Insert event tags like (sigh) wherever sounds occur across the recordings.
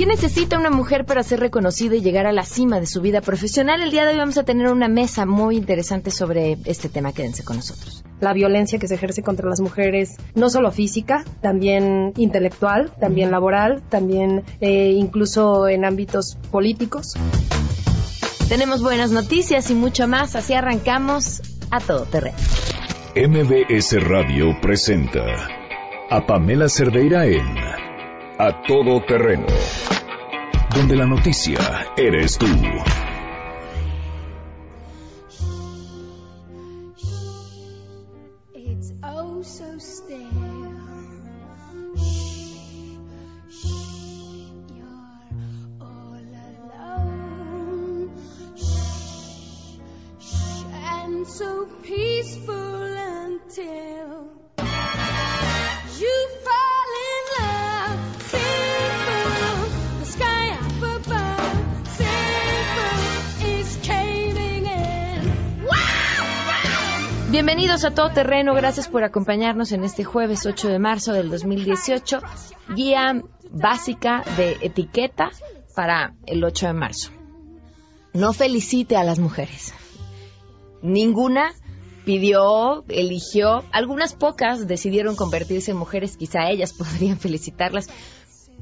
¿Qué necesita una mujer para ser reconocida y llegar a la cima de su vida profesional? El día de hoy vamos a tener una mesa muy interesante sobre este tema. Quédense con nosotros. La violencia que se ejerce contra las mujeres, no solo física, también intelectual, también laboral, también eh, incluso en ámbitos políticos. Tenemos buenas noticias y mucho más, así arrancamos a todo terreno. MBS Radio presenta a Pamela Cerdeira en A Todo Terreno, donde la noticia eres tú. Bienvenidos a Todo Terreno, gracias por acompañarnos en este jueves 8 de marzo del 2018. Guía básica de etiqueta para el 8 de marzo. No felicite a las mujeres. Ninguna pidió, eligió, algunas pocas decidieron convertirse en mujeres, quizá ellas (laughs) podrían felicitarlas,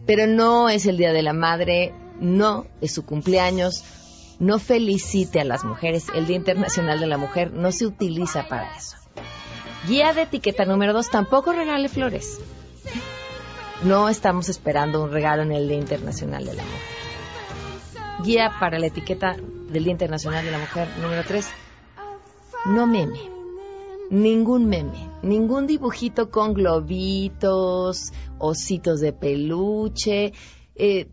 pero no es el Día de la Madre, no es su cumpleaños, no felicite a las mujeres, el Día Internacional de la Mujer no se utiliza para eso. Guía de etiqueta número dos, tampoco regale flores. No estamos esperando un regalo en el Día Internacional de la Mujer. Guía para la etiqueta del Día Internacional de la Mujer número tres, no meme. Ningún meme, ningún dibujito con globitos, ositos de peluche. Eh,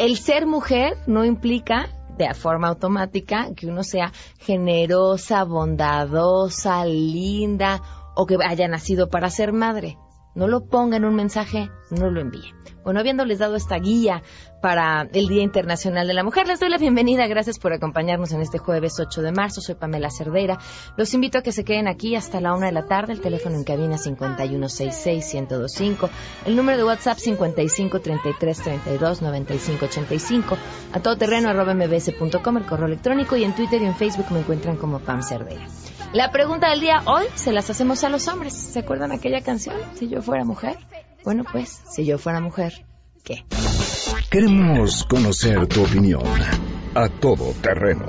el ser mujer no implica de forma automática que uno sea generosa, bondadosa, linda o que haya nacido para ser madre. No lo ponga en un mensaje, no lo envíe. Bueno, habiéndoles dado esta guía para el Día Internacional de la Mujer, les doy la bienvenida. Gracias por acompañarnos en este jueves 8 de marzo. Soy Pamela Cerdeira. Los invito a que se queden aquí hasta la una de la tarde. El teléfono en cabina 5166-1025. El número de WhatsApp 5533329585. A todoterreno arroba mbs.com, el correo electrónico y en Twitter y en Facebook me encuentran como Pam Cerdeira. La pregunta del día hoy se las hacemos a los hombres. ¿Se acuerdan aquella canción? Si yo fuera mujer. Bueno, pues, si yo fuera mujer, ¿qué? Queremos conocer tu opinión. A Todo Terreno.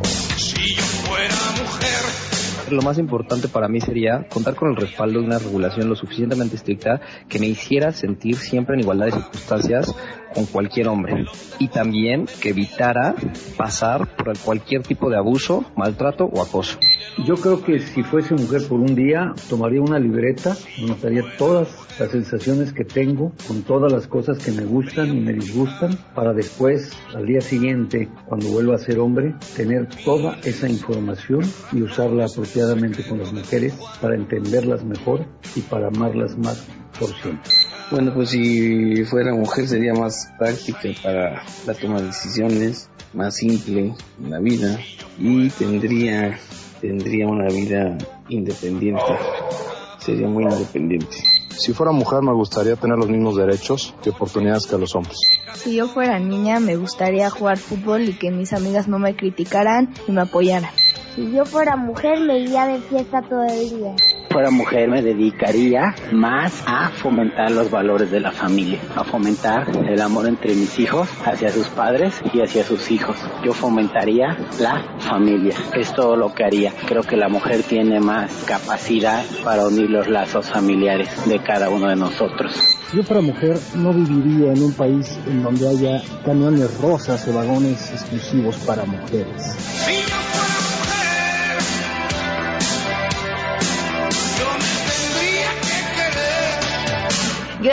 Lo más importante para mí sería contar con el respaldo de una regulación lo suficientemente estricta que me hiciera sentir siempre en igualdad de circunstancias con cualquier hombre y también que evitara pasar por cualquier tipo de abuso, maltrato o acoso. Yo creo que si fuese mujer por un día, tomaría una libreta, anotaría todas las sensaciones que tengo, con todas las cosas que me gustan y me disgustan, para después, al día siguiente, cuando vuelva a ser hombre, tener toda esa información y usarla apropiadamente con las mujeres para entenderlas mejor y para amarlas más por siempre. Bueno, pues si fuera mujer sería más práctica para la toma de decisiones, más simple en la vida y tendría tendría una vida independiente. Sería muy independiente. Si fuera mujer me gustaría tener los mismos derechos y oportunidades que los hombres. Si yo fuera niña me gustaría jugar fútbol y que mis amigas no me criticaran y me apoyaran. Si yo fuera mujer me iría de fiesta todo el día. Fuera mujer me dedicaría más a fomentar los valores de la familia, a fomentar el amor entre mis hijos hacia sus padres y hacia sus hijos. Yo fomentaría la familia. Es todo lo que haría. Creo que la mujer tiene más capacidad para unir los lazos familiares de cada uno de nosotros. Yo fuera mujer, no viviría en un país en donde haya camiones rosas o vagones exclusivos para mujeres.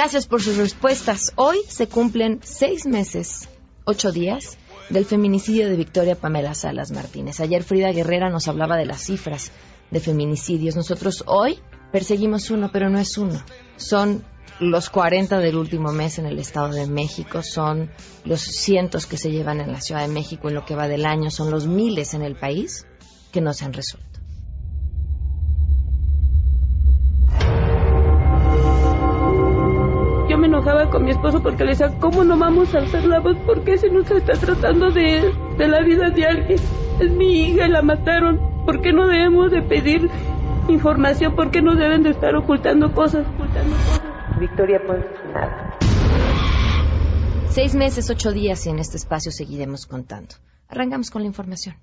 Gracias por sus respuestas. Hoy se cumplen seis meses, ocho días, del feminicidio de Victoria Pamela Salas Martínez. Ayer Frida Guerrera nos hablaba de las cifras de feminicidios. Nosotros hoy perseguimos uno, pero no es uno. Son los 40 del último mes en el Estado de México, son los cientos que se llevan en la Ciudad de México en lo que va del año, son los miles en el país que no se han resuelto. Mi esposo porque le decía, ¿cómo no vamos a alzar la voz? ¿Por qué se nos está tratando de, de la vida de alguien? Es mi hija y la mataron. ¿Por qué no debemos de pedir información? ¿Por qué no deben de estar ocultando cosas? Ocultando cosas? Victoria Ponce, nada. Seis meses, ocho días y en este espacio seguiremos contando. Arrancamos con la información.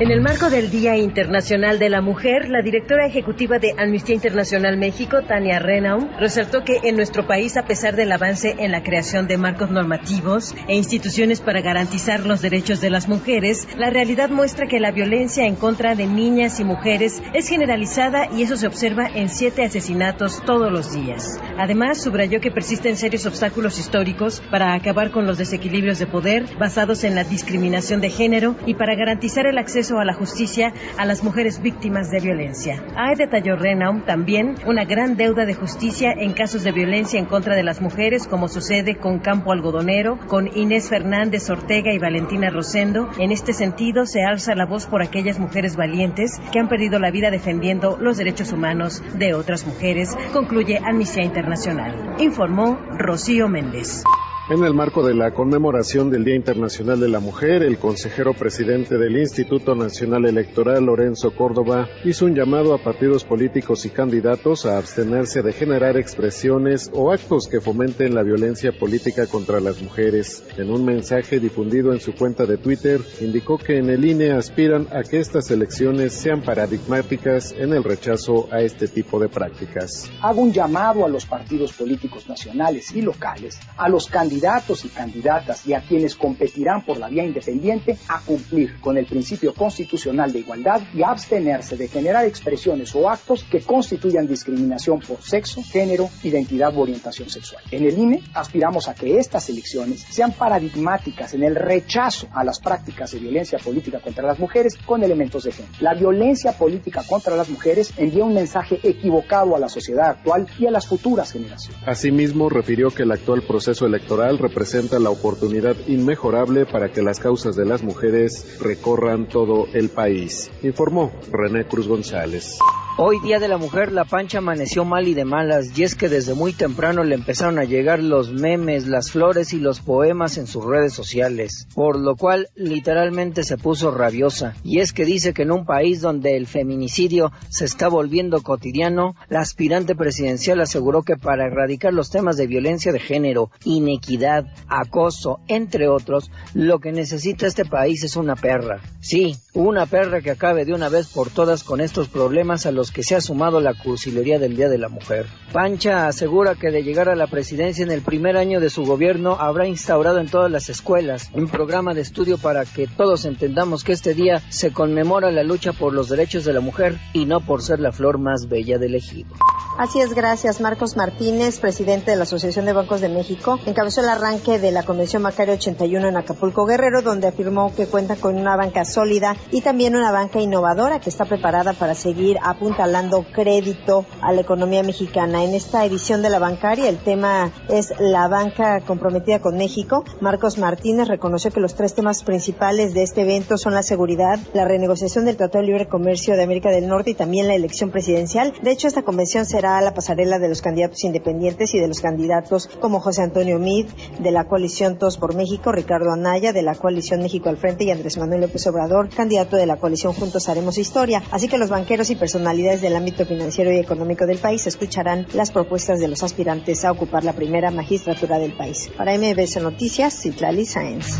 En el marco del Día Internacional de la Mujer, la directora ejecutiva de Amnistía Internacional México, Tania Renaum, resaltó que en nuestro país, a pesar del avance en la creación de marcos normativos e instituciones para garantizar los derechos de las mujeres, la realidad muestra que la violencia en contra de niñas y mujeres es generalizada y eso se observa en siete asesinatos todos los días. Además, subrayó que persisten serios obstáculos históricos para acabar con los desequilibrios de poder basados en la discriminación de género y para garantizar el acceso a la justicia a las mujeres víctimas de violencia. Hay, detalló Renaum, también una gran deuda de justicia en casos de violencia en contra de las mujeres, como sucede con Campo Algodonero, con Inés Fernández Ortega y Valentina Rosendo. En este sentido, se alza la voz por aquellas mujeres valientes que han perdido la vida defendiendo los derechos humanos de otras mujeres, concluye Amnistía Internacional. Informó Rocío Méndez. En el marco de la conmemoración del Día Internacional de la Mujer, el consejero presidente del Instituto Nacional Electoral, Lorenzo Córdoba, hizo un llamado a partidos políticos y candidatos a abstenerse de generar expresiones o actos que fomenten la violencia política contra las mujeres. En un mensaje difundido en su cuenta de Twitter, indicó que en el INE aspiran a que estas elecciones sean paradigmáticas en el rechazo a este tipo de prácticas. Hago un llamado a los partidos políticos nacionales y locales, a los candidatos candidatos y candidatas y a quienes competirán por la vía independiente a cumplir con el principio constitucional de igualdad y a abstenerse de generar expresiones o actos que constituyan discriminación por sexo, género, identidad u orientación sexual. En el INE aspiramos a que estas elecciones sean paradigmáticas en el rechazo a las prácticas de violencia política contra las mujeres con elementos de género. La violencia política contra las mujeres envía un mensaje equivocado a la sociedad actual y a las futuras generaciones. Asimismo, refirió que el actual proceso electoral representa la oportunidad inmejorable para que las causas de las mujeres recorran todo el país, informó René Cruz González. Hoy Día de la Mujer, la pancha amaneció mal y de malas, y es que desde muy temprano le empezaron a llegar los memes, las flores y los poemas en sus redes sociales, por lo cual literalmente se puso rabiosa. Y es que dice que en un país donde el feminicidio se está volviendo cotidiano, la aspirante presidencial aseguró que para erradicar los temas de violencia de género, inequidad, acoso, entre otros, lo que necesita este país es una perra. Sí, una perra que acabe de una vez por todas con estos problemas a los que se ha sumado la cursilería del Día de la Mujer. Pancha asegura que de llegar a la presidencia en el primer año de su gobierno habrá instaurado en todas las escuelas un programa de estudio para que todos entendamos que este día se conmemora la lucha por los derechos de la mujer y no por ser la flor más bella del ejido. Así es, gracias. Marcos Martínez, presidente de la Asociación de Bancos de México, encabezó el arranque de la Convención Macario 81 en Acapulco Guerrero, donde afirmó que cuenta con una banca sólida y también una banca innovadora que está preparada para seguir apuntalando crédito a la economía mexicana. En esta edición de la bancaria, el tema es la banca comprometida con México. Marcos Martínez reconoció que los tres temas principales de este evento son la seguridad, la renegociación del Tratado de Libre Comercio de América del Norte y también la elección presidencial. De hecho, esta convención será la pasarela de los candidatos independientes y de los candidatos como José Antonio Mid, de la coalición Todos por México, Ricardo Anaya, de la coalición México al Frente y Andrés Manuel López Obrador, candidato de la coalición Juntos Haremos Historia. Así que los banqueros y personalidades del ámbito financiero y económico del país escucharán las propuestas de los aspirantes a ocupar la primera magistratura del país. Para MBS Noticias, Citlali Sáenz.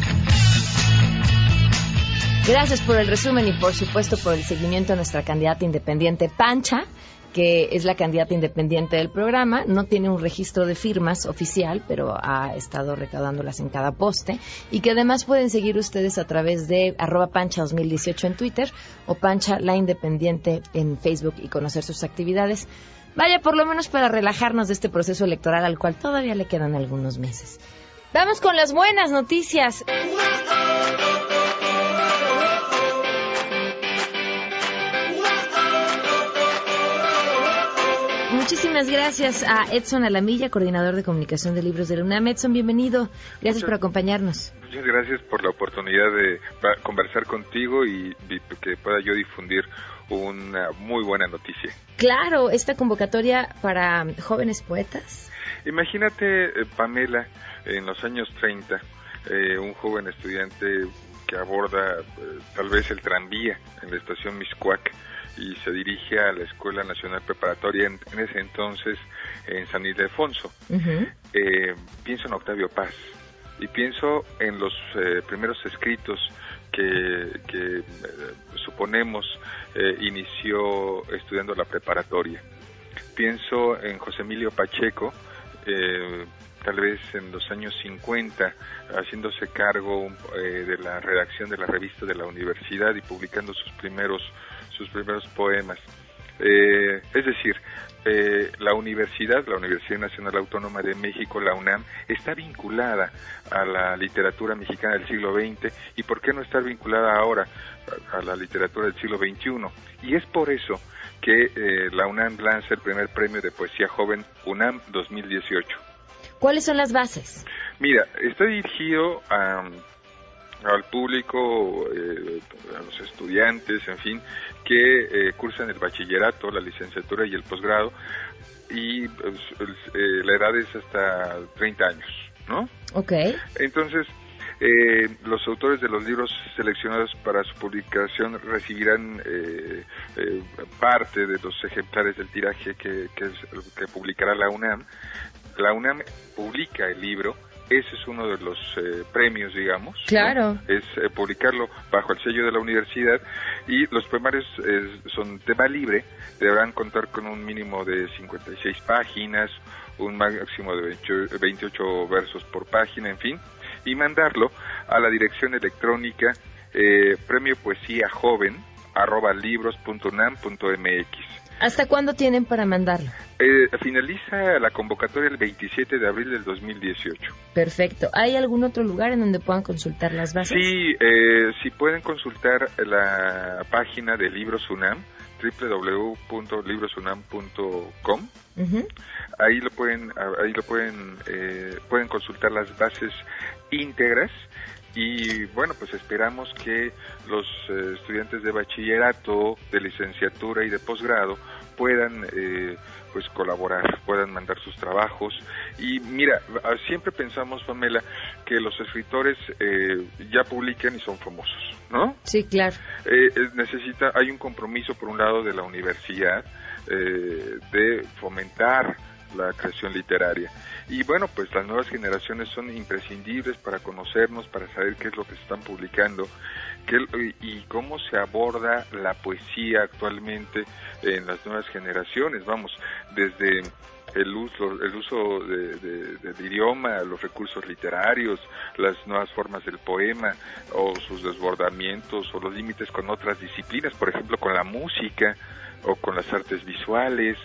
Gracias por el resumen y por supuesto por el seguimiento a nuestra candidata independiente Pancha que es la candidata independiente del programa, no tiene un registro de firmas oficial, pero ha estado recaudándolas en cada poste, y que además pueden seguir ustedes a través de arroba pancha 2018 en Twitter o pancha la independiente en Facebook y conocer sus actividades. Vaya, por lo menos para relajarnos de este proceso electoral al cual todavía le quedan algunos meses. Vamos con las buenas noticias. Muchísimas gracias a Edson Alamilla, coordinador de comunicación de libros de la UNAM. Edson, bienvenido. Gracias Muchas- por acompañarnos. Muchas gracias por la oportunidad de conversar contigo y, y que pueda yo difundir una muy buena noticia. Claro, esta convocatoria para jóvenes poetas. Imagínate, eh, Pamela, en los años 30, eh, un joven estudiante que aborda eh, tal vez el tranvía en la estación Miscuac y se dirige a la Escuela Nacional Preparatoria en, en ese entonces en San Ildefonso. Eh, pienso en Octavio Paz y pienso en los eh, primeros escritos que, que, eh, suponemos eh, inició estudiando la preparatoria. Pienso en José Emilio Pacheco, eh, tal vez en los años 50, haciéndose cargo eh, de la redacción de la revista de la universidad y publicando sus primeros, sus primeros poemas. Eh, es decir, eh, la universidad, la Universidad Nacional Autónoma de México, la UNAM, está vinculada a la literatura mexicana del siglo XX y por qué no estar vinculada ahora a, la literatura del siglo XXI. Y es por eso que eh, la UNAM lanza el primer premio de poesía joven UNAM 2018. ¿Cuáles son las bases? Mira, está dirigido a, al público, eh, a los estudiantes, en fin, que eh, cursan el bachillerato, la licenciatura y el posgrado, y pues, eh, la edad es hasta 30 años, ¿no? Ok. Entonces, eh, los autores de los libros seleccionados para su publicación recibirán eh, eh, parte de los ejemplares del tiraje que, que, es- que publicará la UNAM. La UNAM publica el libro, ese es uno de los eh, premios, digamos. ¿no? Claro. Es eh, publicarlo bajo el sello de la universidad y los poemarios eh, son tema libre, deberán contar con un mínimo de 56 páginas, un máximo de 28, 28 versos por página, en fin, y mandarlo a la dirección electrónica eh, premio poesía joven arroba libros.unam.mx. ¿Hasta cuándo tienen para mandarlo? Eh, finaliza la convocatoria el 27 de abril del 2018. Perfecto. ¿Hay algún otro lugar en donde puedan consultar las bases? Sí, eh, si pueden consultar la página de Libros UNAM, www.librosunam.com, Ujú. ahí lo pueden, ahí lo pueden, eh, pueden consultar las bases íntegras y bueno, pues esperamos que los eh, estudiantes de bachillerato, de licenciatura y de posgrado puedan eh, pues colaborar, puedan mandar sus trabajos y mira, ah, siempre pensamos Pamela que los escritores eh, ya publican y son famosos, ¿no? Sí, claro. Eh, necesita, hay un compromiso por un lado de la universidad eh, de fomentar la creación literaria. Y bueno, pues las nuevas generaciones son imprescindibles para conocernos, para saber qué es lo que se están publicando qué, y cómo se aborda la poesía actualmente en las nuevas generaciones. Vamos, desde el uso, el uso de- de- del idioma, los recursos literarios, las nuevas formas del poema o sus desbordamientos o los límites con otras disciplinas, por ejemplo, con la música o con las artes visuales,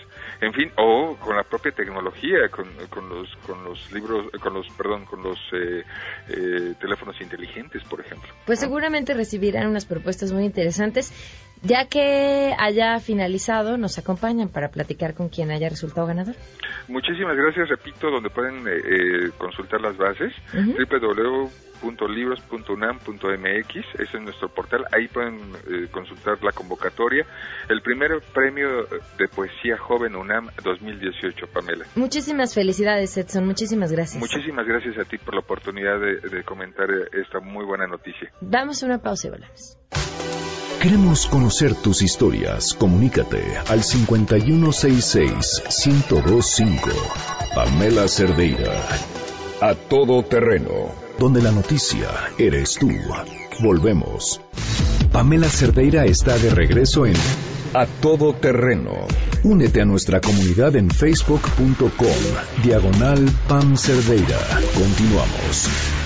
en fin, o con la propia tecnología, con, con los con los libros, con los perdón, con los eh, eh, teléfonos inteligentes, por ejemplo. Pues seguramente recibirán unas propuestas muy interesantes. Ya que haya finalizado, nos acompañan para platicar con quien haya resultado ganador. Muchísimas gracias, repito, donde pueden eh, eh, consultar las bases, Ujú. www.libros.unam.mx, ese es nuestro portal, ahí pueden eh, consultar la convocatoria, el primer premio de poesía joven UNAM 2018, Pamela. Muchísimas felicidades, Edson. Muchísimas gracias. Muchísimas gracias a ti por la oportunidad de, de comentar esta muy buena noticia. Damos una pausa y volvemos. Queremos conocer tus historias. Comunícate al 5166-1025. Pamela Cerdeira. A todo terreno. Donde la noticia eres tú. Volvemos. Pamela Cerdeira está de regreso en A todo terreno. Únete a nuestra comunidad en facebook.com. Diagonal Pam Cerdeira. Continuamos.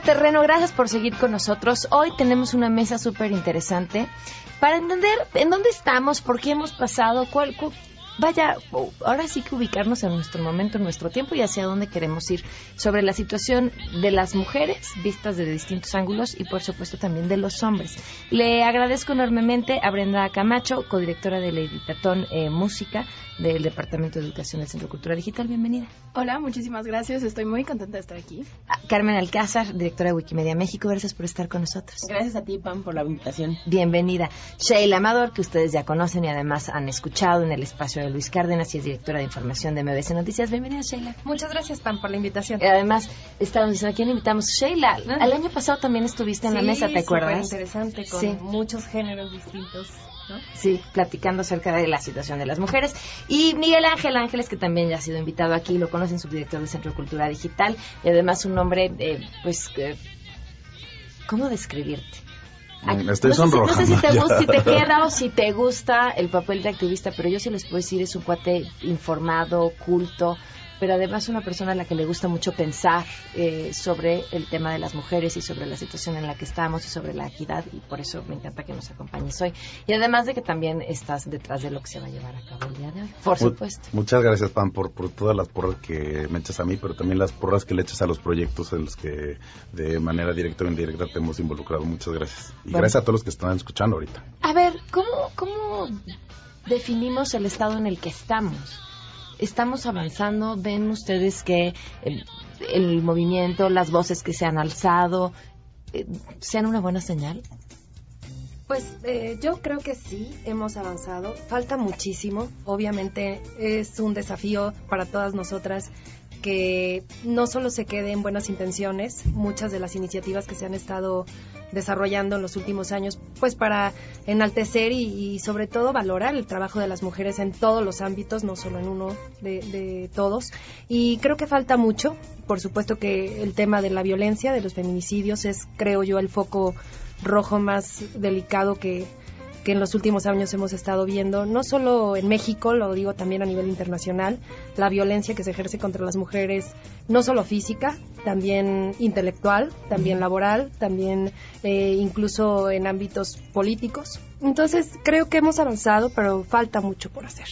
Terreno. Gracias por seguir con nosotros. Hoy tenemos una mesa súper interesante para entender en dónde estamos, por qué hemos pasado, cuál, cu- vaya, ahora sí que ubicarnos en nuestro momento, en nuestro tiempo y hacia dónde queremos ir sobre la situación de las mujeres vistas desde distintos ángulos y por supuesto también de los hombres. Le agradezco enormemente a Brenda Camacho, codirectora del Editatón eh, Música del Departamento de Educación del Centro Cultural Digital. Bienvenida. Hola, muchísimas gracias. Estoy muy contenta de estar aquí. A Carmen Alcázar, directora de Wikimedia México. Gracias por estar con nosotros. Gracias a ti, Pam, por la invitación. Bienvenida. Sheila Amador, que ustedes ya conocen y además han escuchado en el espacio Luis Cárdenas y es directora de información de MBC Noticias. Bienvenida, Sheila. Muchas gracias, Pam, por la invitación. Y además, estábamos diciendo, ¿a quién invitamos? Sheila, el año pasado también estuviste en la mesa, ¿te acuerdas? interesante, con Sí. muchos géneros distintos. ¿no? Sí, platicando acerca de la situación de las mujeres. Y Miguel Ángel Ángeles, que también ya ha sido invitado aquí, lo conocen, subdirector del Centro de Cultura Digital, y además un hombre, eh, pues, eh, ¿cómo describirte? Estoy no sé no sé si te, gusta, si te (laughs) queda o si te gusta el papel de activista, pero yo sí les puedo decir, es un cuate informado, culto, pero además una persona a la que le gusta mucho pensar eh, sobre el tema de las mujeres y sobre la situación en la que estamos y sobre la equidad, y por eso me encanta que nos acompañes hoy. Y además de que también estás detrás de lo que se va a llevar a cabo el día de hoy, por Mu- supuesto. Muchas gracias, Pam, por, por todas las porras que me echas a mí, pero también las porras que le echas a los proyectos en los que de manera directa o indirecta te hemos involucrado. Muchas gracias. Y Bueno. gracias a todos los que están escuchando ahorita. A ver, ¿cómo, ¿cómo definimos el estado en el que estamos? Estamos avanzando, ven ustedes que el, movimiento, las voces que se han alzado, eh, sean una buena señal. Pues eh, yo creo que sí, hemos avanzado. Falta muchísimo. Obviamente es un desafío para todas nosotras que no solo se quede en buenas intenciones, muchas de las iniciativas que se han estado desarrollando en los últimos años, pues para enaltecer y, sobre todo valorar el trabajo de las mujeres en todos los ámbitos, no solo en uno de todos. Y creo que falta mucho. Por supuesto que el tema de la violencia, de los feminicidios, es, creo yo, el foco rojo más delicado que, que en los últimos años hemos estado viendo, no solo en México, lo digo también a nivel internacional, la violencia que se ejerce contra las mujeres, no solo física, también intelectual, también laboral, también eh, incluso en ámbitos políticos. Entonces, creo que hemos avanzado, pero falta mucho por hacer.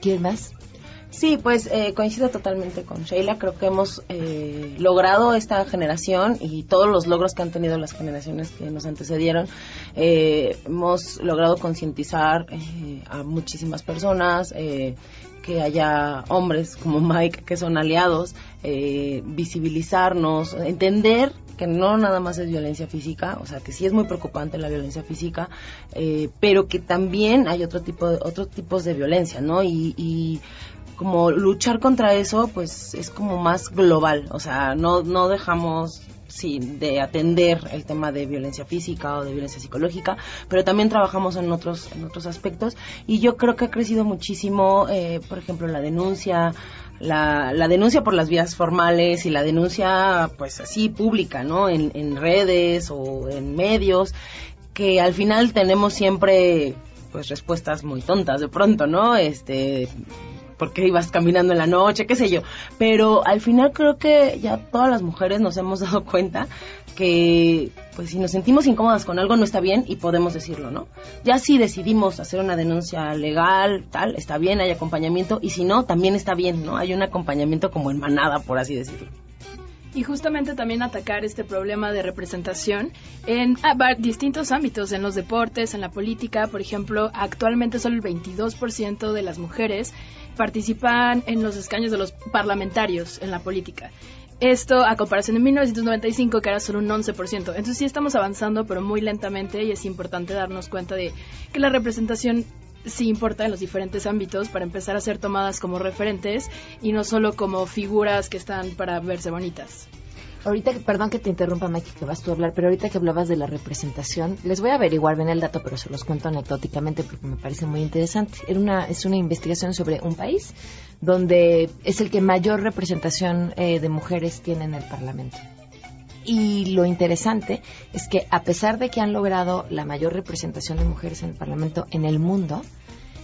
¿Quién más? Sí, pues eh, coincido totalmente con Sheila. Creo que hemos eh, logrado esta generación y todos los logros que han tenido las generaciones que nos antecedieron. Eh, hemos logrado concientizar eh, a muchísimas personas, eh, que haya hombres como Mike que son aliados, eh, visibilizarnos, entender que no nada más es violencia física, o sea que sí es muy preocupante la violencia física, eh, pero que también hay otro tipo de, otros tipos de violencia, ¿no? Y, y como luchar contra eso, pues es como más global, o sea, no, no dejamos sí, de atender el tema de violencia física o de violencia psicológica, pero también trabajamos en otros, en otros aspectos y yo creo que ha crecido muchísimo, eh, por ejemplo, la denuncia, la, la denuncia por las vías formales y la denuncia, pues así, pública, ¿no? En, en redes o en medios, que al final tenemos siempre, pues, respuestas muy tontas de pronto, ¿no? Este, porque ibas caminando en la noche, qué sé yo. Pero al final creo que ya todas las mujeres nos hemos (laughs) dado cuenta que pues si nos sentimos incómodas con algo no está bien y podemos decirlo, ¿no? Ya si decidimos hacer una denuncia legal, tal, está bien, hay acompañamiento y si no, también está bien, ¿no? Hay un acompañamiento como en manada, por así decirlo. Y justamente también atacar este problema de representación en ah, distintos ámbitos, en los deportes, en la política. Por ejemplo, actualmente solo el 22% de las mujeres participan en los escaños de los parlamentarios en la política. Esto a comparación de 1995, que era solo un 11%. Entonces sí estamos avanzando, pero muy lentamente y es importante darnos cuenta de que la representación sí importa en los diferentes ámbitos para empezar a ser tomadas como referentes y no solo como figuras que están para verse bonitas. Ahorita, perdón que te interrumpa, Mike, que vas tú a hablar, pero ahorita que hablabas de la representación, les voy a averiguar bien el dato, pero se los cuento anecdóticamente porque me parece muy interesante. Era una, es una investigación sobre un país donde es el que mayor representación eh, de mujeres tiene en el Parlamento. Y lo interesante es que a pesar de que han logrado la mayor representación de mujeres en el Parlamento en el mundo,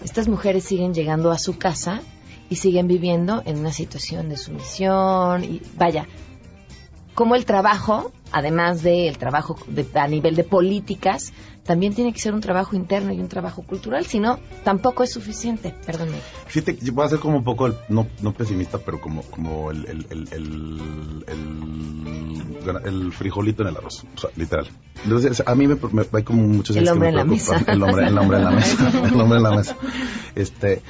estas mujeres siguen llegando a su casa y siguen viviendo en una situación de sumisión y vaya, como el trabajo además del trabajo de- a nivel de políticas, también tiene que ser un trabajo interno y un trabajo cultural, si no, tampoco es suficiente, perdónme. Fíjate, yo voy a ser como un poco, el- no, no pesimista, pero como, como el, el, el, el, frijolito en el arroz, o sea, literal. Entonces, a mí me, me- hay como muchos El hombre en la mesa. El hombre, el hombre en la mesa. (laughs) El hombre en la mesa. Este,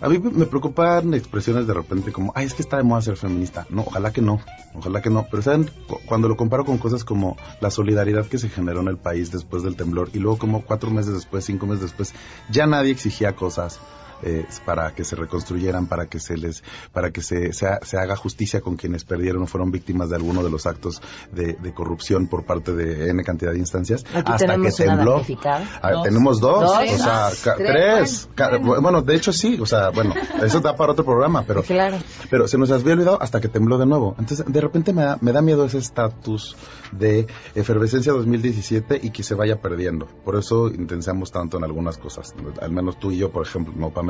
a mí me preocupan expresiones de repente como, ay, es que está de moda ser feminista. No, ojalá que no, ojalá que no. Pero saben, Cu- cuando lo comparo con cosas como la solidaridad que se generó en el país después del temblor y luego como cuatro meses después, cinco meses después, ya nadie exigía cosas eh, para que se reconstruyeran, para que se les, para que se, se, ha- se haga justicia con quienes perdieron o fueron víctimas de alguno de los actos de, de corrupción por parte de N cantidad de instancias. Aquí hasta que tembló. Ah, Dos. Tenemos dos, Dos. o sea, Tres. bueno, de hecho sí, o sea, bueno, eso da para otro programa, pero, Claro. pero se nos había olvidado hasta que tembló de nuevo. Entonces, de repente me da, me da miedo ese estatus de efervescencia 2017 y que se vaya perdiendo. Por eso intensamos tanto en algunas cosas, al menos tú y yo, por ejemplo, no Pamela,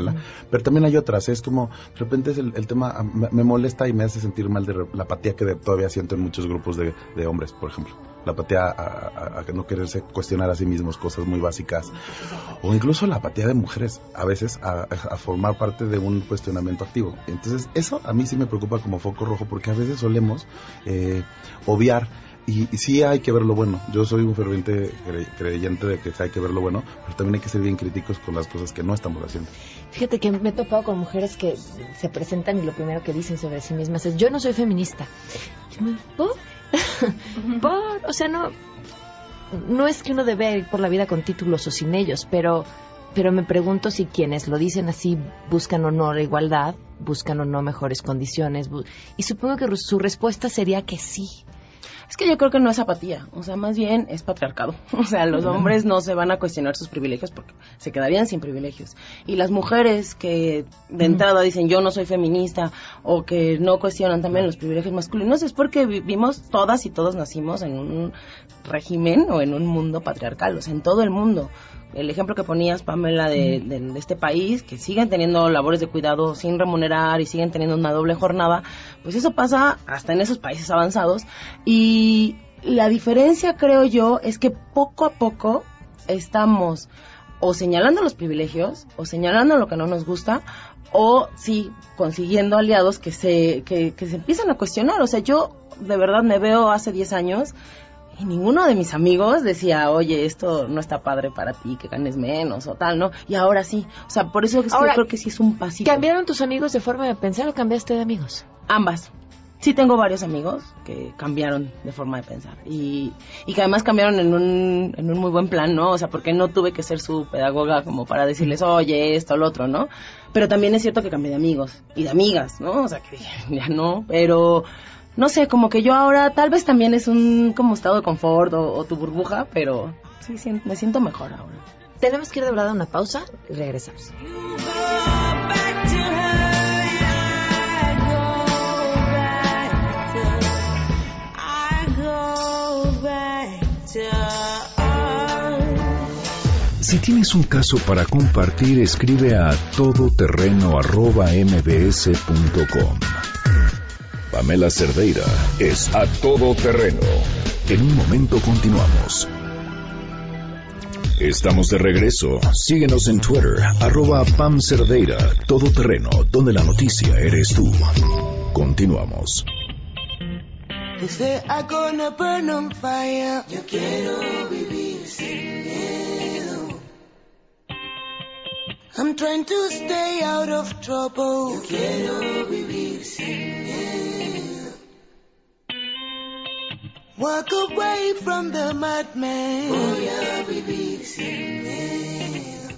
pero también hay otras. Es como, de repente es el, el tema, ah, me, me molesta y me hace sentir mal de la apatía que de- todavía siento en muchos grupos de, de hombres, por ejemplo. La apatía a, a- no quererse cuestionar a sí mismos cosas muy básicas. O incluso la apatía de mujeres, a veces, a, a formar parte de un cuestionamiento activo. Entonces, eso a mí sí me preocupa como foco rojo, porque a veces solemos eh, obviar y, sí hay que ver lo bueno. Yo soy un ferviente cre- creyente de que hay que ver lo bueno, pero también hay que ser bien críticos con las cosas que no estamos haciendo. Fíjate que me he topado con mujeres que se presentan y lo primero que dicen sobre sí mismas es, yo no soy feminista. ¿Por? (laughs) ¿Por? O sea, no, no es que uno debe ir por la vida con títulos o sin ellos, pero, pero me pregunto si quienes lo dicen así buscan o no la igualdad, buscan o no mejores condiciones. Y supongo que su respuesta sería que sí. Es que yo creo que no es apatía, o sea, más bien es patriarcado. (laughs) O sea, los hombres no se van a cuestionar sus privilegios porque se quedarían sin privilegios. Y las mujeres que de entrada dicen yo no soy feminista o que no cuestionan también los privilegios masculinos es porque vivimos todas y todos nacimos en un régimen o en un mundo patriarcal, o sea, en todo el mundo. El ejemplo que ponías, Pamela, de, de- de este país, que siguen teniendo labores de cuidado sin remunerar y siguen teniendo una doble jornada, pues eso pasa hasta en esos países avanzados. Y la diferencia, creo yo, es que poco a poco estamos o señalando los privilegios, o señalando lo que no nos gusta, o sí, consiguiendo aliados que se, que, que se empiezan a cuestionar. O sea, yo de verdad me veo hace 10 años y ninguno de mis amigos decía, oye, esto no está padre para ti, que ganes menos o tal, ¿no? Y ahora sí. O sea, por eso es que Ahora, yo creo que sí es un pasito. ¿Cambiaron tus amigos de forma de pensar o cambiaste de amigos? Ambas. Sí tengo varios amigos que cambiaron de forma de pensar y, y que además cambiaron en un, en un muy buen plan, ¿no? O sea, porque no tuve que ser su pedagoga como para decirles, oye, esto, lo otro, ¿no? Pero también es cierto que cambié de amigos y de amigas, ¿no? O sea, que dije, ya no, pero no sé, como que yo ahora tal vez también es un como estado de confort o, o tu burbuja, pero sí, me siento mejor ahora. Tenemos que ir de verdad a una pausa y regresamos. Si tienes un caso para compartir, escribe a todoterreno.mbs.com. Pamela Cerdeira es a todo terreno. En un momento continuamos. Estamos de regreso. Síguenos en Twitter, arroba Pam Cerdeira, todo terreno, donde la noticia eres tú. Continuamos. They say I'm gonna burn on fire. Yo quiero vivir sin miedo. I'm trying to stay out of trouble. Yo quiero vivir sin miedo. Walk away from the madman. Voy a vivir sin miedo.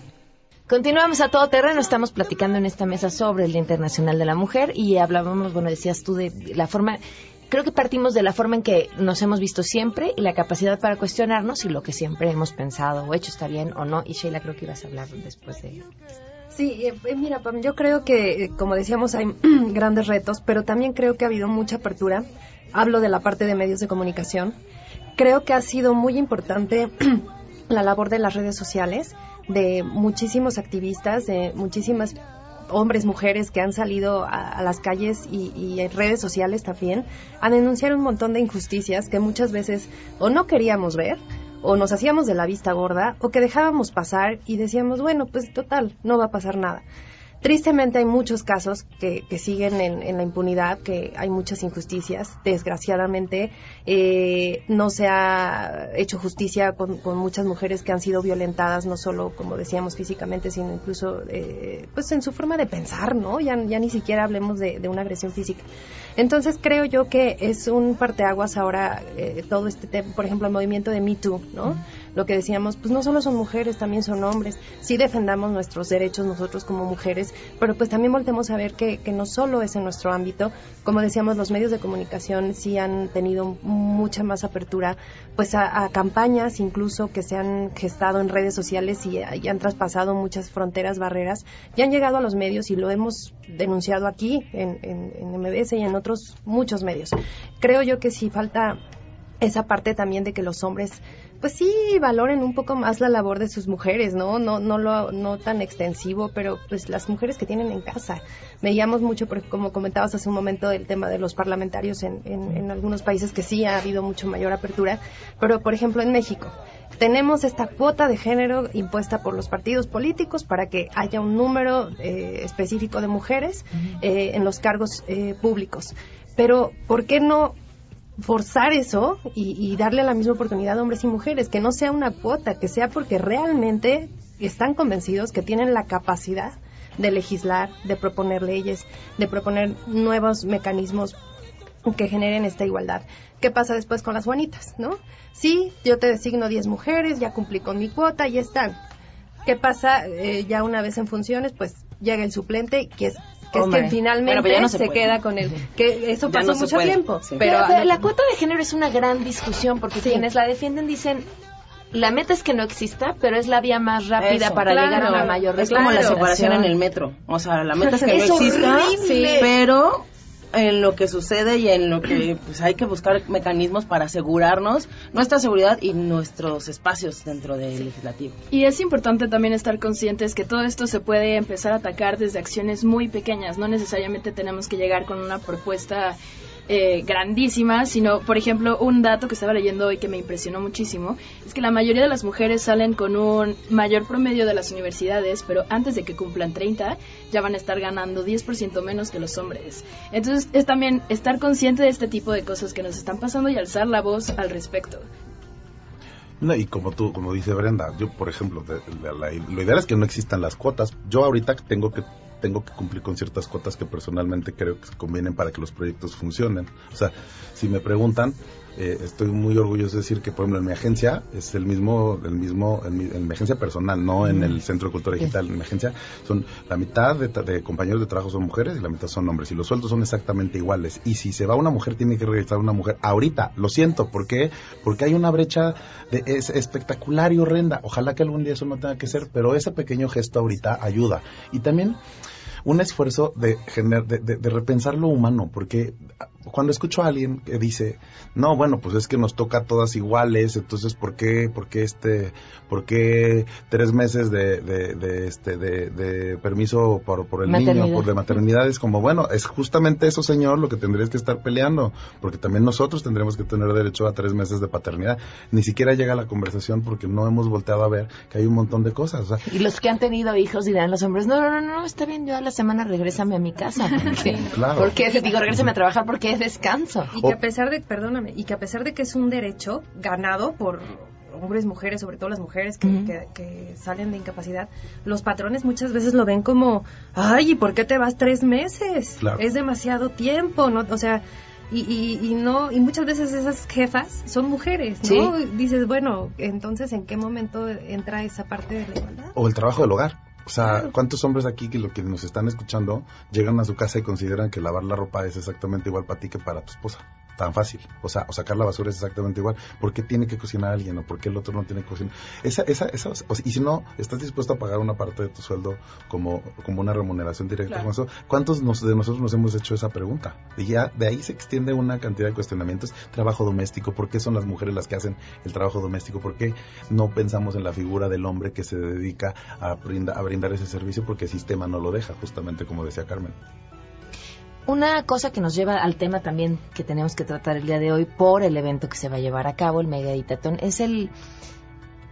Continuamos a todo terreno, estamos platicando en esta mesa sobre el Día Internacional de la Mujer y hablábamos, bueno, decías tú de la forma, creo que partimos de la forma en que nos hemos visto siempre y la capacidad para cuestionarnos si lo que siempre hemos pensado o hecho está bien o no. Y Sheila, creo que ibas a hablar después de Sí, eh, eh, mira, Pam, yo creo que, eh, como decíamos, hay (clears throat) grandes retos, pero también creo que ha habido mucha apertura. Hablo de la parte de medios de comunicación. Creo que ha sido muy importante (clears throat) la labor de las redes sociales, de muchísimos activistas, de muchísimas hombres, mujeres que han salido a, las calles y, y, en redes sociales también a denunciar un montón de injusticias que muchas veces o no queríamos ver o nos hacíamos de la vista gorda o que dejábamos pasar y decíamos, bueno, pues total, no va a pasar nada. Tristemente hay muchos casos que, que siguen en, la impunidad, que hay muchas injusticias. Desgraciadamente eh, no se ha hecho justicia con, muchas mujeres que han sido violentadas, no solo, como decíamos, físicamente, sino incluso eh, pues en su forma de pensar, ¿no? Ya, ni siquiera hablemos de, de una agresión física. Entonces creo yo que es un parteaguas ahora eh, todo este tema, por ejemplo, el movimiento de Me Too, ¿no? Lo que decíamos, pues no solo son mujeres, también son hombres. Sí defendamos nuestros derechos nosotros como mujeres, pero pues también volvemos a ver que, que no solo es en nuestro ámbito. Como decíamos, los medios de comunicación sí han tenido mucha más apertura pues a, campañas incluso que se han gestado en redes sociales y, han traspasado muchas fronteras, barreras, y han llegado a los medios y lo hemos denunciado aquí en, en, en MBS y en otros muchos medios. Creo yo que sí falta esa parte también de que los hombres pues sí valoren un poco más la labor de sus mujeres, ¿no? No, no lo, no tan extensivo, pero pues las mujeres que tienen en casa. Veíamos mucho, porque como comentabas hace un momento, el tema de los parlamentarios en, en, en algunos países que sí ha habido mucho mayor apertura, pero por ejemplo en México tenemos esta cuota de género impuesta por los partidos políticos para que haya un número eh, específico de mujeres eh, en los cargos eh, públicos. Pero, ¿por qué no forzar eso y, darle la misma oportunidad a hombres y mujeres, que no sea una cuota, que sea porque realmente están convencidos que tienen la capacidad de legislar, de proponer leyes, de proponer nuevos mecanismos que generen esta igualdad. ¿Qué pasa después con las Juanitas, no? Sí, yo te designo 10 mujeres, ya cumplí con mi cuota, y están. ¿Qué pasa eh, ya una vez en funciones? Pues llega el suplente, que es que es que finalmente se, queda con él. Que eso pasó mucho tiempo. Pero, la cuota de género es una gran discusión porque quienes la defienden dicen la meta es que no exista, pero es la vía más rápida para llegar a la mayor Es como la separación en el metro. O sea, la meta es que no exista, pero en lo que sucede y en lo que (clears throat) pues, hay que buscar mecanismos para asegurarnos nuestra seguridad y nuestros espacios dentro del legislativo. Y es importante también estar conscientes que todo esto se puede empezar a atacar desde acciones muy pequeñas, no necesariamente tenemos que llegar con una propuesta eh, grandísimas, sino, por ejemplo, un dato que estaba leyendo hoy que me impresionó muchísimo, es que la mayoría de las mujeres salen con un mayor promedio de las universidades, pero antes de que cumplan 30 ya van a estar ganando 10% menos que los hombres. Entonces, es también estar consciente de este tipo de cosas que nos están pasando y alzar la voz al respecto. Y como tú, como dice Brenda, yo, por ejemplo, lo ideal es que no existan las cuotas. Yo ahorita tengo que tengo que cumplir con ciertas cuotas que personalmente creo que convienen para que los proyectos funcionen. O sea, si me preguntan, eh, estoy muy orgulloso de decir que, por ejemplo, en mi agencia es el mismo, el mismo en mi, agencia personal, no en el Centro de Cultura Digital. En mi agencia son la mitad de, compañeros de trabajo son mujeres y la mitad son hombres. Y los sueldos son exactamente iguales. Y si se va una mujer, tiene que regresar una mujer ahorita. Lo siento, ¿por qué? Porque hay una brecha de, es espectacular y horrenda. Ojalá que algún día eso no tenga que ser, pero ese pequeño gesto ahorita ayuda. Y también un esfuerzo de, de, de, repensar lo humano, porque cuando escucho a alguien que dice, no, bueno, pues es que nos toca todas iguales, entonces, ¿por qué, por qué este, por qué tres meses de, de, este, de, permiso por, por el niño, por de maternidad? Es como, bueno, es justamente eso, señor, lo que tendrías que estar peleando, porque también nosotros tendremos que tener derecho a tres meses de paternidad. Ni siquiera llega la conversación porque no hemos volteado a ver que hay un montón de cosas. y los que han tenido hijos dirán los hombres, no, no, no, no está bien, yo a la semana regrésame a mi casa. (laughs) Sí, claro. Porque, digo, regrésame a trabajar porque es descanso. Y que a pesar de, perdóname, y que a pesar de que es un derecho ganado por hombres, mujeres, sobre todo las mujeres que, que, salen de incapacidad, los patrones muchas veces lo ven como, ay, ¿y por qué te vas tres meses? Es demasiado tiempo, ¿no? O sea, y, y, no, y muchas veces esas jefas son mujeres, ¿no? Dices, bueno, entonces, ¿en qué momento entra esa parte de la igualdad? O el trabajo del hogar. O sea, ¿cuántos hombres aquí que lo que nos están escuchando llegan a su casa y consideran que lavar la ropa es exactamente igual para ti que para tu esposa? Tan fácil. O sea, o sacar la basura es exactamente igual. ¿Por qué tiene que cocinar alguien o por qué el otro no tiene que cocinar? Esa, esa, esa, o sea, y si no, estás dispuesto a pagar una parte de tu sueldo como, como una remuneración directa Claro. con eso, ¿cuántos nos- de nosotros nos hemos hecho esa pregunta? Y ya de ahí se extiende una cantidad de cuestionamientos. Trabajo doméstico, ¿por qué son las mujeres las que hacen el trabajo doméstico? ¿Por qué no pensamos en la figura del hombre que se dedica a, brinda- a brindar ese servicio? Porque el sistema no lo deja, justamente como decía Carmen. Una cosa que nos lleva al tema también que tenemos que tratar el día de hoy por el evento que se va a llevar a cabo, el Mega Editatón, es el,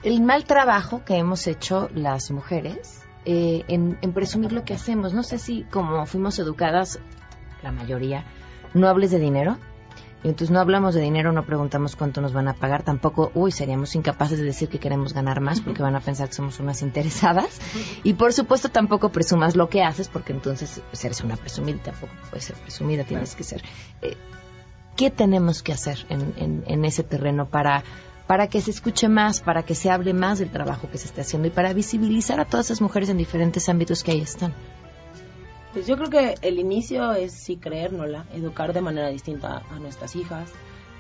el mal trabajo que hemos hecho las mujeres eh, en, en presumir lo que hacemos. No sé si como fuimos educadas, la mayoría, no hables de dinero. Y entonces no hablamos de dinero, no preguntamos cuánto nos van a pagar, tampoco, uy, seríamos incapaces de decir que queremos ganar más porque van a pensar que somos unas interesadas. Y por supuesto tampoco presumas lo que haces porque entonces pues, eres una presumida, tampoco puedes ser presumida, tienes que ser. eh, ¿Qué tenemos que hacer en, en- en ese terreno para, para que se escuche más, para que se hable más del trabajo que se está haciendo y para visibilizar a todas esas mujeres en diferentes ámbitos que ahí están? Pues yo creo que el inicio es sí creérnosla, educar de manera distinta a nuestras hijas,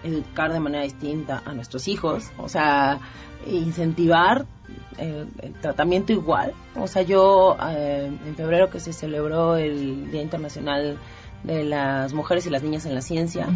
educar de manera distinta a nuestros hijos, o sea, incentivar eh, el tratamiento igual. O sea, yo eh, en febrero que se celebró el Día Internacional de las Mujeres y las Niñas en la Ciencia,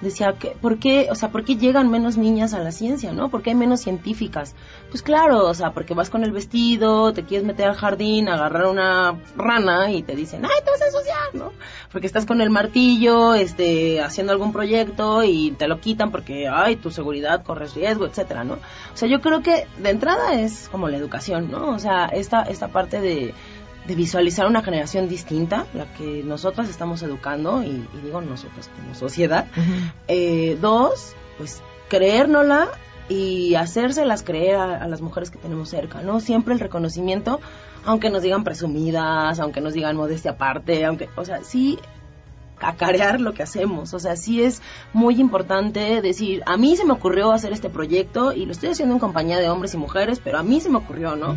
decía que, ¿por qué, o sea, por qué llegan menos niñas a la ciencia, no? ¿Por qué hay menos científicas? Pues claro, o sea, porque vas con el vestido, te quieres meter al jardín, agarrar una rana y te dicen, ¡ay, te vas a ensuciar, ¿no? Porque estás con el martillo, este, haciendo algún proyecto y te lo quitan porque, ay, tu seguridad corres riesgo, etcétera, ¿no? O sea, yo creo que de entrada es como la educación, ¿no? O sea, esta, esta parte de, de visualizar una generación distinta, la que nosotras estamos educando, y, y digo nosotros como sociedad. Eh, dos, pues creérnosla y hacérselas creer a, a las mujeres que tenemos cerca, ¿no? Siempre el reconocimiento, aunque nos digan presumidas, aunque nos digan modestia aparte, aunque, o sea, sí cacarear lo que hacemos. O sea, sí es muy importante decir, a mí se me ocurrió hacer este proyecto y lo estoy haciendo en compañía de hombres y mujeres, pero a mí se me ocurrió, ¿no?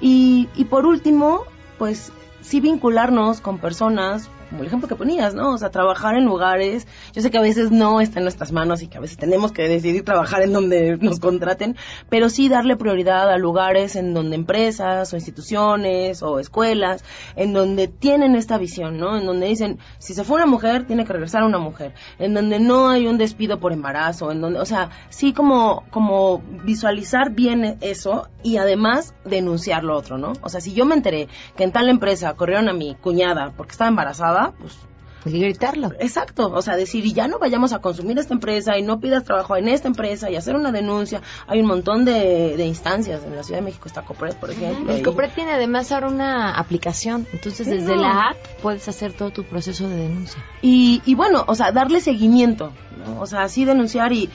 Y, y por último, pues sí vincularnos con personas, como el ejemplo que ponías, ¿no? O sea, trabajar en lugares, yo sé que a veces no está en nuestras manos y que a veces tenemos que decidir trabajar en donde (laughs) nos contraten, pero sí darle prioridad a lugares en donde empresas o instituciones o escuelas, en donde tienen esta visión, ¿no? En donde dicen, si se fue una mujer, tiene que regresar una mujer, en donde no hay un despido por embarazo, en donde, o sea, sí como, como visualizar bien eso y además denunciar lo otro, ¿no? O sea, si yo me enteré que en tal empresa corrieron a mi cuñada porque estaba embarazada, pues y gritarlo. Exacto, o sea, decir, y ya no vayamos a consumir esta empresa y no pidas trabajo en esta empresa y hacer una denuncia. Hay un montón de, de instancias. En la Ciudad de México está Copred, por ejemplo. Y- COPRED tiene además ahora una aplicación, entonces desde no. la app puedes hacer todo tu proceso de denuncia. Y, y bueno, o sea, darle seguimiento, ¿no? O sea, así denunciar y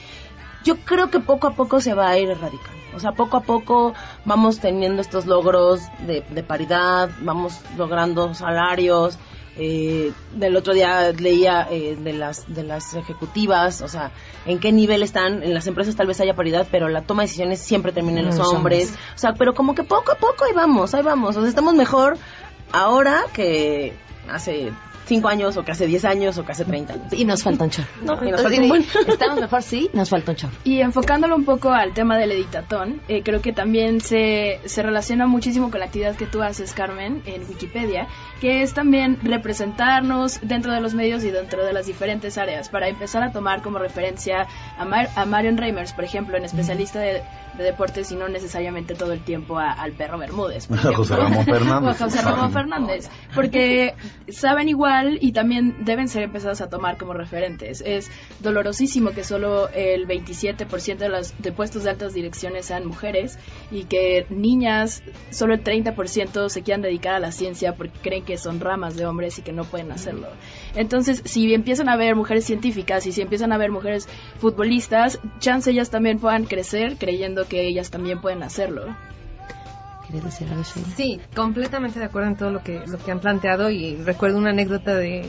yo creo que poco a poco se va a ir erradicando. O sea, poco a poco vamos teniendo estos logros de, de paridad, vamos logrando salarios. Eh, del otro día leía eh, de las de las ejecutivas, o sea, en qué nivel están. En las empresas tal vez haya paridad, pero la toma de decisiones siempre termina en los, Los hombres. hombres. O sea, pero como que poco a poco ahí vamos, ahí vamos. O sea, estamos mejor ahora que hace cinco años, o que hace 10 años, o que hace 30 años. Y nos falta un chorro. No, y nos falta un buen. (laughs) Estamos mejor, sí, nos falta un chorro. Y enfocándolo un poco al tema del editatón, eh, creo que también se, se relaciona muchísimo con la actividad que tú haces, Carmen, en Wikipedia, que es también representarnos dentro de los medios y dentro de las diferentes áreas, para empezar a tomar como referencia a, Mar- a Marion Reimers, por ejemplo, en especialista de, de deportes y no necesariamente todo el tiempo a- al perro Bermúdez. por (laughs) José. Ramón Fernández. O (laughs) a José Ramón Fernández, porque saben igual y también deben ser empezados a tomar como referentes. Es dolorosísimo que solo el 27% de los de puestos de altas direcciones sean mujeres y que niñas, solo el 30% se quieran dedicar a la ciencia porque creen que son ramas de hombres y que no pueden hacerlo. Entonces, si empiezan a ver mujeres científicas y si empiezan a ver mujeres futbolistas, chance ellas también puedan crecer creyendo que ellas también pueden hacerlo. ¿Quieres decir algo? Sí, completamente de acuerdo en todo lo que, lo que han planteado y recuerdo una anécdota de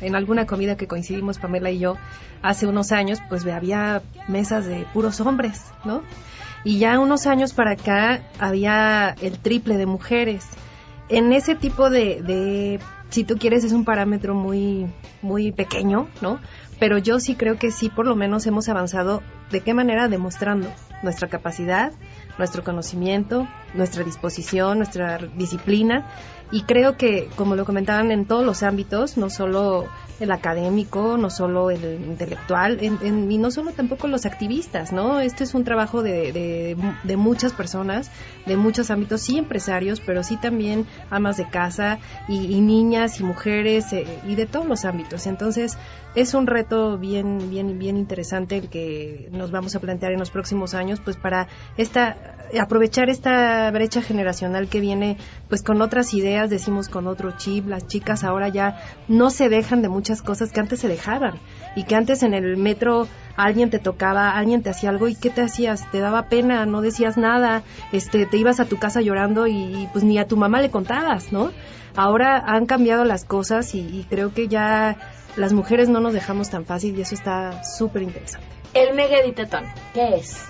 en alguna comida que coincidimos Pamela y yo hace unos años, pues había mesas de puros hombres, ¿no? Y ya unos años para acá había el triple de mujeres. En ese tipo de, de si tú quieres, es un parámetro muy, muy pequeño, ¿no? pero yo sí creo que sí, por lo menos hemos avanzado. ¿De qué manera? Demostrando nuestra capacidad, nuestro conocimiento, nuestra disposición, nuestra disciplina. Y creo que, como lo comentaban, en todos los ámbitos, no solo el académico, no solo el intelectual, en, y no solo tampoco los activistas, ¿no? Este es un trabajo de, de, de, muchas personas, de muchos ámbitos, sí empresarios, pero sí también amas de casa y, niñas y mujeres eh, y de todos los ámbitos. Entonces, es un reto bien, bien, bien interesante el que nos vamos a plantear en los próximos años, pues para esta, aprovechar esta brecha generacional que viene, pues con otras ideas, decimos con otro chip, las chicas ahora ya no se dejan de muchas cosas que antes se dejaban y que antes en el metro alguien te tocaba, alguien te hacía algo y qué te hacías, te daba pena, no decías nada, este, te ibas a tu casa llorando y pues ni a tu mamá le contabas, ¿no? Ahora han cambiado las cosas y, y creo que ya las mujeres no nos dejamos tan fácil y eso está súper interesante. El megaditetón, ¿qué es?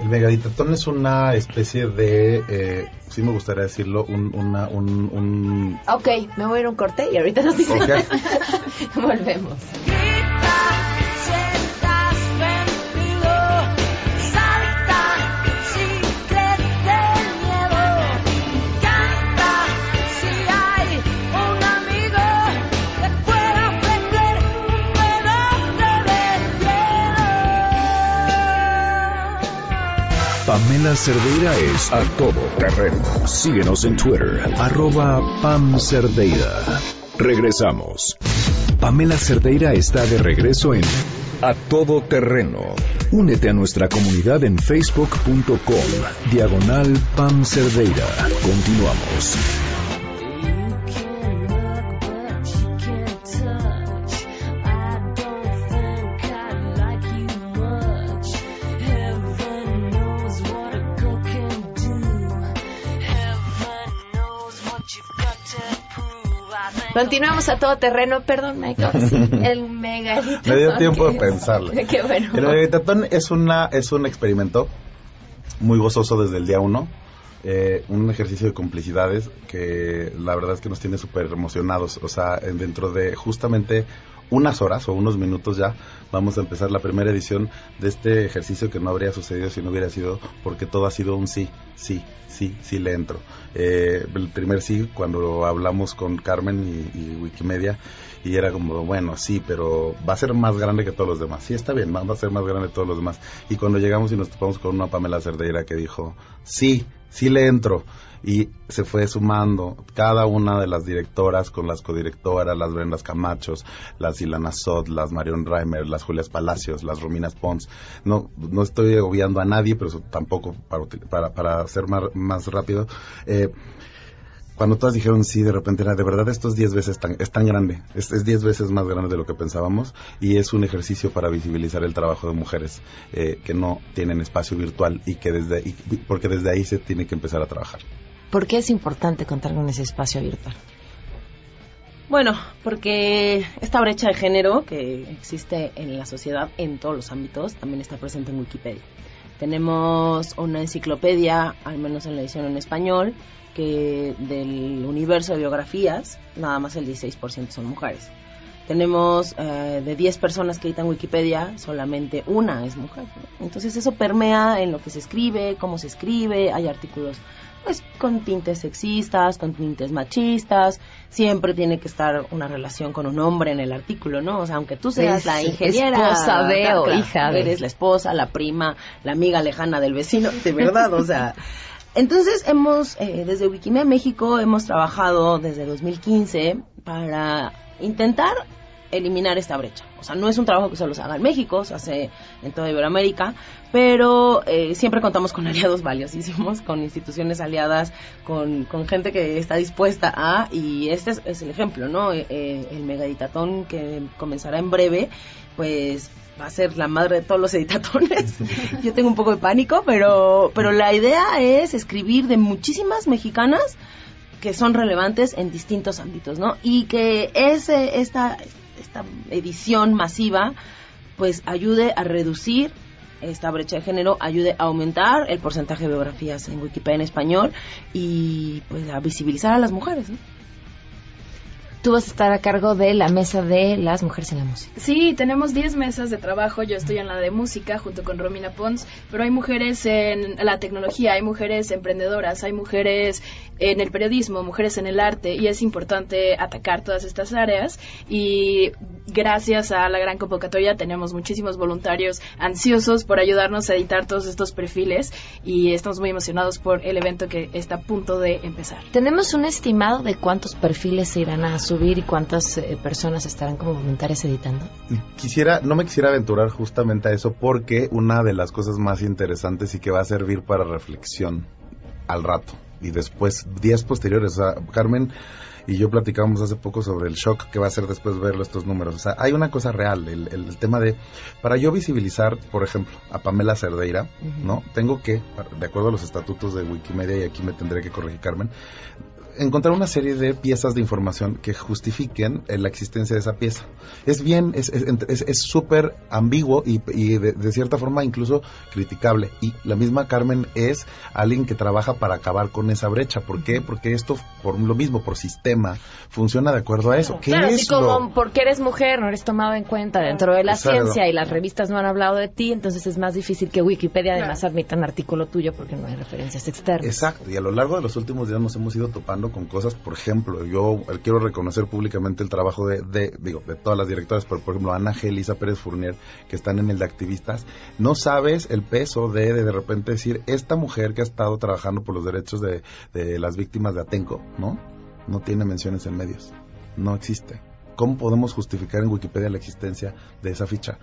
El megaditetón es una especie de, eh, sí me gustaría decirlo, un, una, un, un... Ok, me voy a ir a un corte y ahorita nos dice. Okay. (laughs) Volvemos. Pamela Cerdeira es a todo terreno. Síguenos en Twitter, arroba Pam Cerdeira. Regresamos. Pamela Cerdeira está de regreso en A Todo Terreno. Únete a nuestra comunidad en facebook.com, diagonal Pam Cerdeira. Continuamos. Continuamos a todo terreno. Perdón, Michael. (laughs) el megaditón. Me dio tiempo de pensarlo. (laughs) Qué bueno. El megaditón es, una, es un experimento muy gozoso desde el día uno. Eh, un ejercicio de complicidades que la verdad es que nos tiene súper emocionados. O sea, dentro de justamente unas horas o unos minutos ya vamos a empezar la primera edición de este ejercicio que no habría sucedido si no hubiera sido porque todo ha sido un sí, sí, sí, sí le entro. Eh, el primer sí cuando hablamos con Carmen y, Wikimedia y era como, bueno, sí, pero va a ser más grande que todos los demás. Sí, está bien, va a ser más grande que todos los demás. Y cuando llegamos y nos topamos con una Pamela Cerdeira que dijo, sí, sí le entro y se fue sumando cada una de las directoras con las codirectoras, las Brendas Camachos, las Ilana Sod, las Marion Reimer, las Julias Palacios, las Rominas Pons. No, no estoy obviando a nadie, pero tampoco para, para, para ser más, más rápido. Eh, cuando todas dijeron sí, de repente era, de verdad, esto es 10 veces tan, es tan grande, es 10 veces más grande de lo que pensábamos y es un ejercicio para visibilizar el trabajo de mujeres eh, que no tienen espacio virtual y que desde, y, porque desde ahí se tiene que empezar a trabajar. ¿Por qué es importante contar con ese espacio virtual? Bueno, porque esta brecha de género que existe en la sociedad en todos los ámbitos también está presente en Wikipedia. Tenemos una enciclopedia, al menos en la edición en español, que del universo de biografías, nada más el 16% son mujeres. Tenemos eh, de 10 personas que editan Wikipedia, solamente una es mujer. Entonces eso permea en lo que se escribe, cómo se escribe, hay artículos pues con tintes sexistas, con tintes machistas, siempre tiene que estar una relación con un hombre en el artículo, ¿no? O sea, aunque tú seas la ingeniera, esposa de o hija eres la esposa, la prima, la amiga lejana del vecino, de verdad, o sea, (laughs) entonces hemos, eh, desde Wikimedia México, hemos trabajado desde 2015 para intentar eliminar esta brecha. O sea, no es un trabajo que solo se haga en México, se hace en toda Iberoamérica, pero eh, siempre contamos con (laughs) aliados valiosísimos, con instituciones aliadas, con, con gente que está dispuesta a, y este es, el ejemplo, ¿no? Eh, eh, el megaditatón que comenzará en breve, pues va a ser la madre de todos los editatones. (laughs) Yo tengo un poco de pánico, pero, pero la idea es escribir de muchísimas mexicanas que son relevantes en distintos ámbitos, ¿no? Y que ese, esta, esta edición masiva pues ayude a reducir esta brecha de género, ayude a aumentar el porcentaje de biografías en Wikipedia en español y pues a visibilizar a las mujeres. Tú vas a estar a cargo de la mesa de las mujeres en la música. Sí, tenemos 10 mesas de trabajo. Yo estoy en la de música junto con Romina Pons, pero hay mujeres en la tecnología, hay mujeres emprendedoras, hay mujeres en el periodismo, mujeres en el arte y es importante atacar todas estas áreas y gracias a la gran convocatoria tenemos muchísimos voluntarios ansiosos por ayudarnos a editar todos estos perfiles y estamos muy emocionados por el evento que está a punto de empezar. ¿Tenemos un estimado de cuántos perfiles se irán a subir y cuántas eh, personas estarán como voluntarias editando? Quisiera, no me quisiera aventurar justamente a eso porque una de las cosas más interesantes y que va a servir para reflexión al rato y después, días posteriores, o sea, Carmen y yo platicábamos hace poco sobre el shock que va a ser después verlo estos números. O sea, hay una cosa real, el, el, tema de, para yo visibilizar, por ejemplo, a Pamela Cerdeira, ¿no? Tengo que, de acuerdo a los estatutos de Wikimedia, y aquí me tendré que corregir Carmen, encontrar una serie de piezas de información que justifiquen eh, la existencia de esa pieza. Es bien, es súper es, es, ambiguo y, y de, de, cierta forma incluso criticable. Y la misma Carmen es alguien que trabaja para acabar con esa brecha. ¿Por qué? Porque esto, por lo mismo, por sistema, funciona de acuerdo a eso. ¿Qué claro, es así como porque eres mujer no eres tomado en cuenta dentro de la Exacto. ciencia y las revistas no han hablado de ti, entonces es más difícil que Wikipedia además admita un artículo tuyo porque no hay referencias externas. Exacto, y a lo largo de los últimos días nos hemos ido topando con cosas, por ejemplo, yo quiero reconocer públicamente el trabajo de, de, digo, de todas las directoras, pero por ejemplo Ana G. Elisa Pérez Fournier, que están en el de activistas, no sabes el peso de de, de repente decir, esta mujer que ha estado trabajando por los derechos de, de las víctimas de Atenco, ¿no? No tiene menciones en medios, no existe. ¿Cómo podemos justificar en Wikipedia la existencia de esa ficha?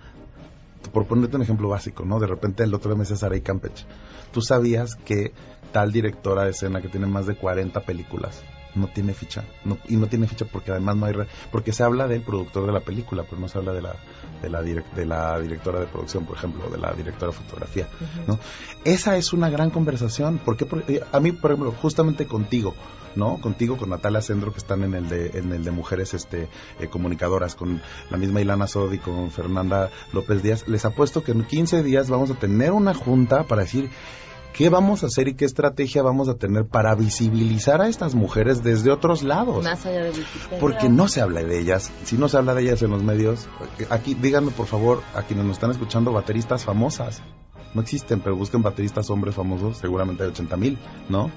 Por ponerte un ejemplo básico, ¿no? De repente el otro día me decía Saray Campech, ¿tú sabías que tal directora de escena que tiene más de 40 películas no tiene ficha no, y no tiene ficha porque además no hay re, porque se habla del productor de la película pero no se habla de la de la, direct, de la directora de producción por ejemplo de la directora de fotografía uh -huh. no esa es una gran conversación porque, porque a mí por ejemplo justamente contigo no contigo con Natalia Sendro que están en el de en el de mujeres este eh, comunicadoras con la misma Ilana Sodi con Fernanda López Díaz les apuesto que en 15 días vamos a tener una junta para decir ¿Qué vamos a hacer y qué estrategia vamos a tener para visibilizar a estas mujeres desde otros lados? Más allá de Wikipedia. Porque no se habla de ellas. Si no se habla de ellas en los medios, aquí díganme por favor a quienes nos están escuchando bateristas famosas. No existen, pero busquen bateristas hombres famosos, seguramente hay 80 mil, ¿no?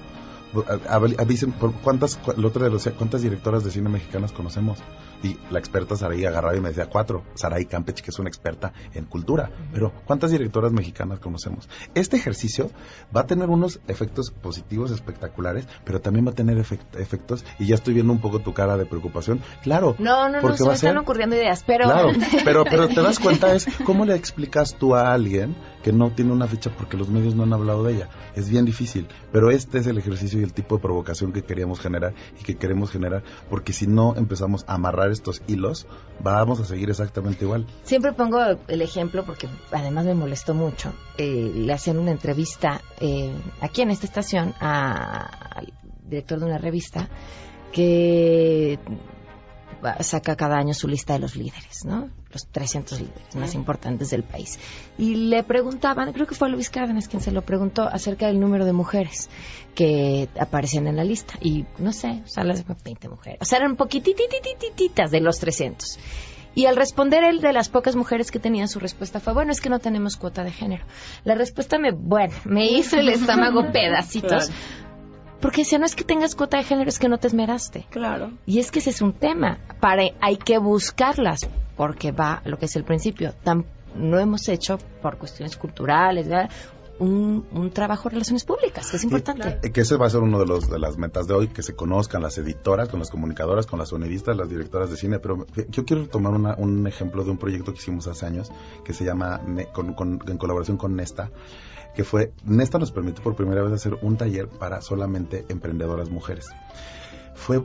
avisen por cuántas el otro de los cuántas directoras de cine mexicanas conocemos y la experta Saraí agarraba y me decía cuatro Saraí Campech que es una experta en cultura. Pero cuántas directoras mexicanas conocemos este ejercicio va a tener unos efectos positivos espectaculares pero también va a tener efect efectos y ya estoy viendo un poco tu cara de preocupación claro no no no se me están ocurriendo ideas pero claro (laughs) pero pero te das cuenta es cómo le explicas tú a alguien que no tiene una ficha porque los medios no han hablado de ella. Es bien difícil pero este es el ejercicio y el tipo de provocación que queríamos generar y que queremos generar, porque si no empezamos a amarrar estos hilos, vamos a seguir exactamente igual. Siempre pongo el ejemplo porque además me molestó mucho. Eh, le hacían una entrevista eh, aquí en esta estación al director de una revista que saca cada año su lista de los líderes, ¿no? Los 300 líderes más importantes del país. Y le preguntaban, creo que fue Luis Cárdenas quien se lo preguntó acerca del número de mujeres que aparecían en la lista. Y no sé, o sea, las 20 mujeres. O sea, eran poquitititititas de los 300. Y al responder él de las pocas mujeres que tenían su respuesta fue, bueno, es que no tenemos cuota de género. La respuesta me, bueno, me hizo el estómago (laughs) pedacitos. Claro. Porque si no es que tengas cuota de género, es que no te esmeraste. Claro. Y es que ese es un tema. Para, hay que buscarlas, porque va lo que es el principio. Tan, no hemos hecho, por cuestiones culturales, ¿verdad? Un, un, trabajo de relaciones públicas, que es importante. Y, que ese va a ser uno de, los, de las metas de hoy, que se conozcan las editoras, con las comunicadoras, con las sonidistas, las directoras de cine. Pero yo quiero tomar una, un ejemplo de un proyecto que hicimos hace años, que se llama, con, con, en colaboración con Nesta, que fue, Nesta nos permitió por primera vez hacer un taller para solamente emprendedoras mujeres. Fue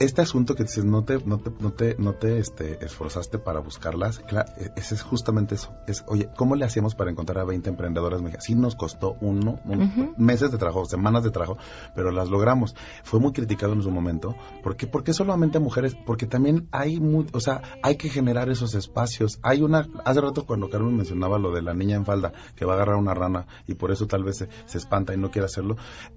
este asunto que dices, no te, no te, no te, no te este, esforzaste para buscarlas, claro, ese es justamente eso. Es, oye, ¿cómo le hacíamos para encontrar a 20 emprendedoras mexicanas? Sí nos costó uno, un, uh -huh. meses de trabajo, semanas de trabajo, pero las logramos. Fue muy criticado en su momento. ¿Por qué? Porque solamente mujeres, porque también hay muy, o sea, hay que generar esos espacios. Hay una, hace rato cuando Carmen mencionaba lo de la niña en falda, que va a agarrar una rana y por eso tal vez se, se espanta y no quiere hacerlo.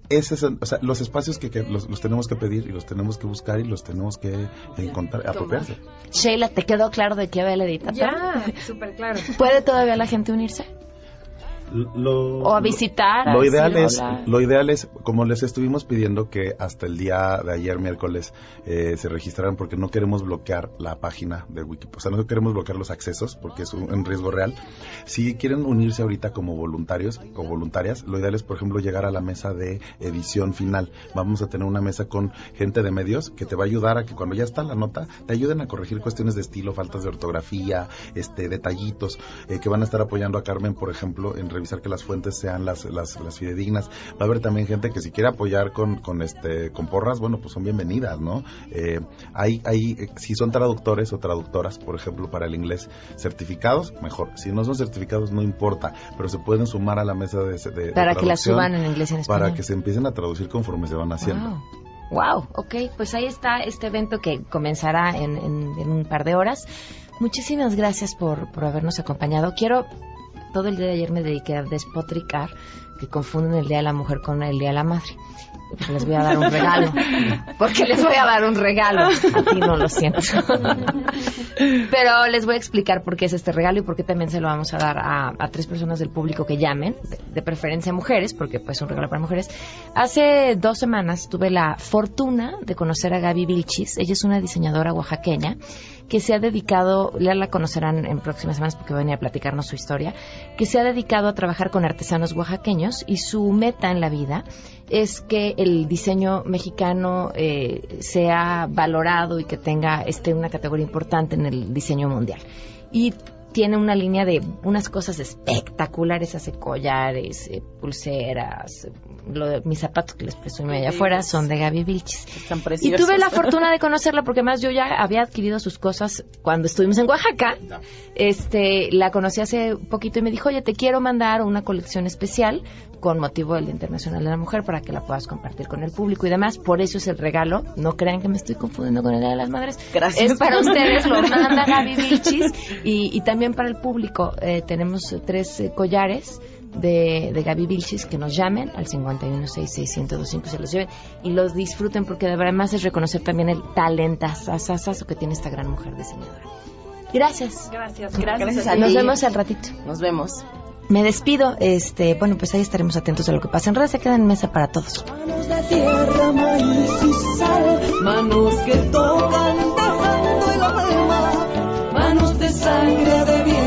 Ese es, o sea, los espacios que, que los, los, tenemos que pedir y los tenemos que buscar y los tenemos que encontrar, apropiarse. Sheila, ¿te quedó claro de qué va el editator? Ya, súper claro. ¿Puede todavía la gente unirse? Lo, o a visitar. Lo a ideal es, hola. lo ideal es, como les estuvimos pidiendo que hasta el día de ayer miércoles eh, se registraran porque no queremos bloquear la página de Wikipedia, o sea, no queremos bloquear los accesos porque es un, un riesgo real. Si quieren unirse ahorita como voluntarios o voluntarias, lo ideal es, por ejemplo, llegar a la mesa de edición final. Vamos a tener una mesa con gente de medios que te va a ayudar a que cuando ya está la nota te ayuden a corregir cuestiones de estilo, faltas de ortografía, este detallitos eh, que van a estar apoyando a Carmen, por ejemplo, en revisar que las fuentes sean las, las, las fidedignas. Va a haber también gente que si quiere apoyar con, con este con porras, bueno, pues son bienvenidas, ¿no? Eh, hay, hay, eh, si son traductores o traductoras, por ejemplo, para el inglés, certificados, mejor. Si no son certificados, no importa, pero se pueden sumar a la mesa de, de- de Para que la traducción suban en inglés y en español. Para que se empiecen a traducir conforme se van haciendo. Wow. Wow, ok, pues ahí está este evento que comenzará en, en- en un par de horas. Muchísimas gracias por, por habernos acompañado. Quiero, todo el día de ayer me dediqué a despotricar que confunden el Día de la Mujer con el Día de la Madre. Porque les voy a dar un regalo. (laughs) Porque les voy a dar un regalo. A ti no lo siento. (laughs) Pero les voy a explicar por qué es este regalo y por qué también se lo vamos a dar a, a tres personas del público que llamen, de, de preferencia mujeres, porque pues es un regalo para mujeres. Hace dos semanas tuve la fortuna de conocer a Gaby Vilchis. Ella es una diseñadora oaxaqueña que se ha dedicado, ya la conocerán en próximas semanas porque va a venir a platicarnos su historia, que se ha dedicado a trabajar con artesanos oaxaqueños y su meta en la vida es que el diseño mexicano eh, sea valorado y que tenga este, una categoría importante en el diseño mundial. Y tiene una línea de unas cosas espectaculares, hace collares, eh, pulseras, lo de mis zapatos que les presumí allá afuera son de Gaby Vilchis. Están Y tuve la (laughs) fortuna de conocerla porque además yo ya había adquirido sus cosas cuando estuvimos en Oaxaca. Este, la conocí hace poquito y me dijo, oye, te quiero mandar una colección especial con motivo del Día Internacional de la Mujer para que la puedas compartir con el público y demás. Por eso es el regalo. No crean que me estoy confundiendo con el Día de las Madres. Gracias. Es para (laughs) ustedes, lo manda Gaby Vilchis y, y también para el público. Eh, tenemos tres eh, collares de, de Gaby Vilchis que nos llamen al 51661025 se los lleven y los disfruten porque de verdad más es reconocer también el talentazazazo que tiene esta gran mujer diseñadora. Gracias. Gracias, Gracias a Nos vemos al ratito. Nos vemos. Me despido. Este, bueno, pues ahí estaremos atentos a lo que pasa en redes. Se queda en mesa para todos. Manos de tierra, maíz y sal, manos que tocan dejando el alma, manos de sangre, de viento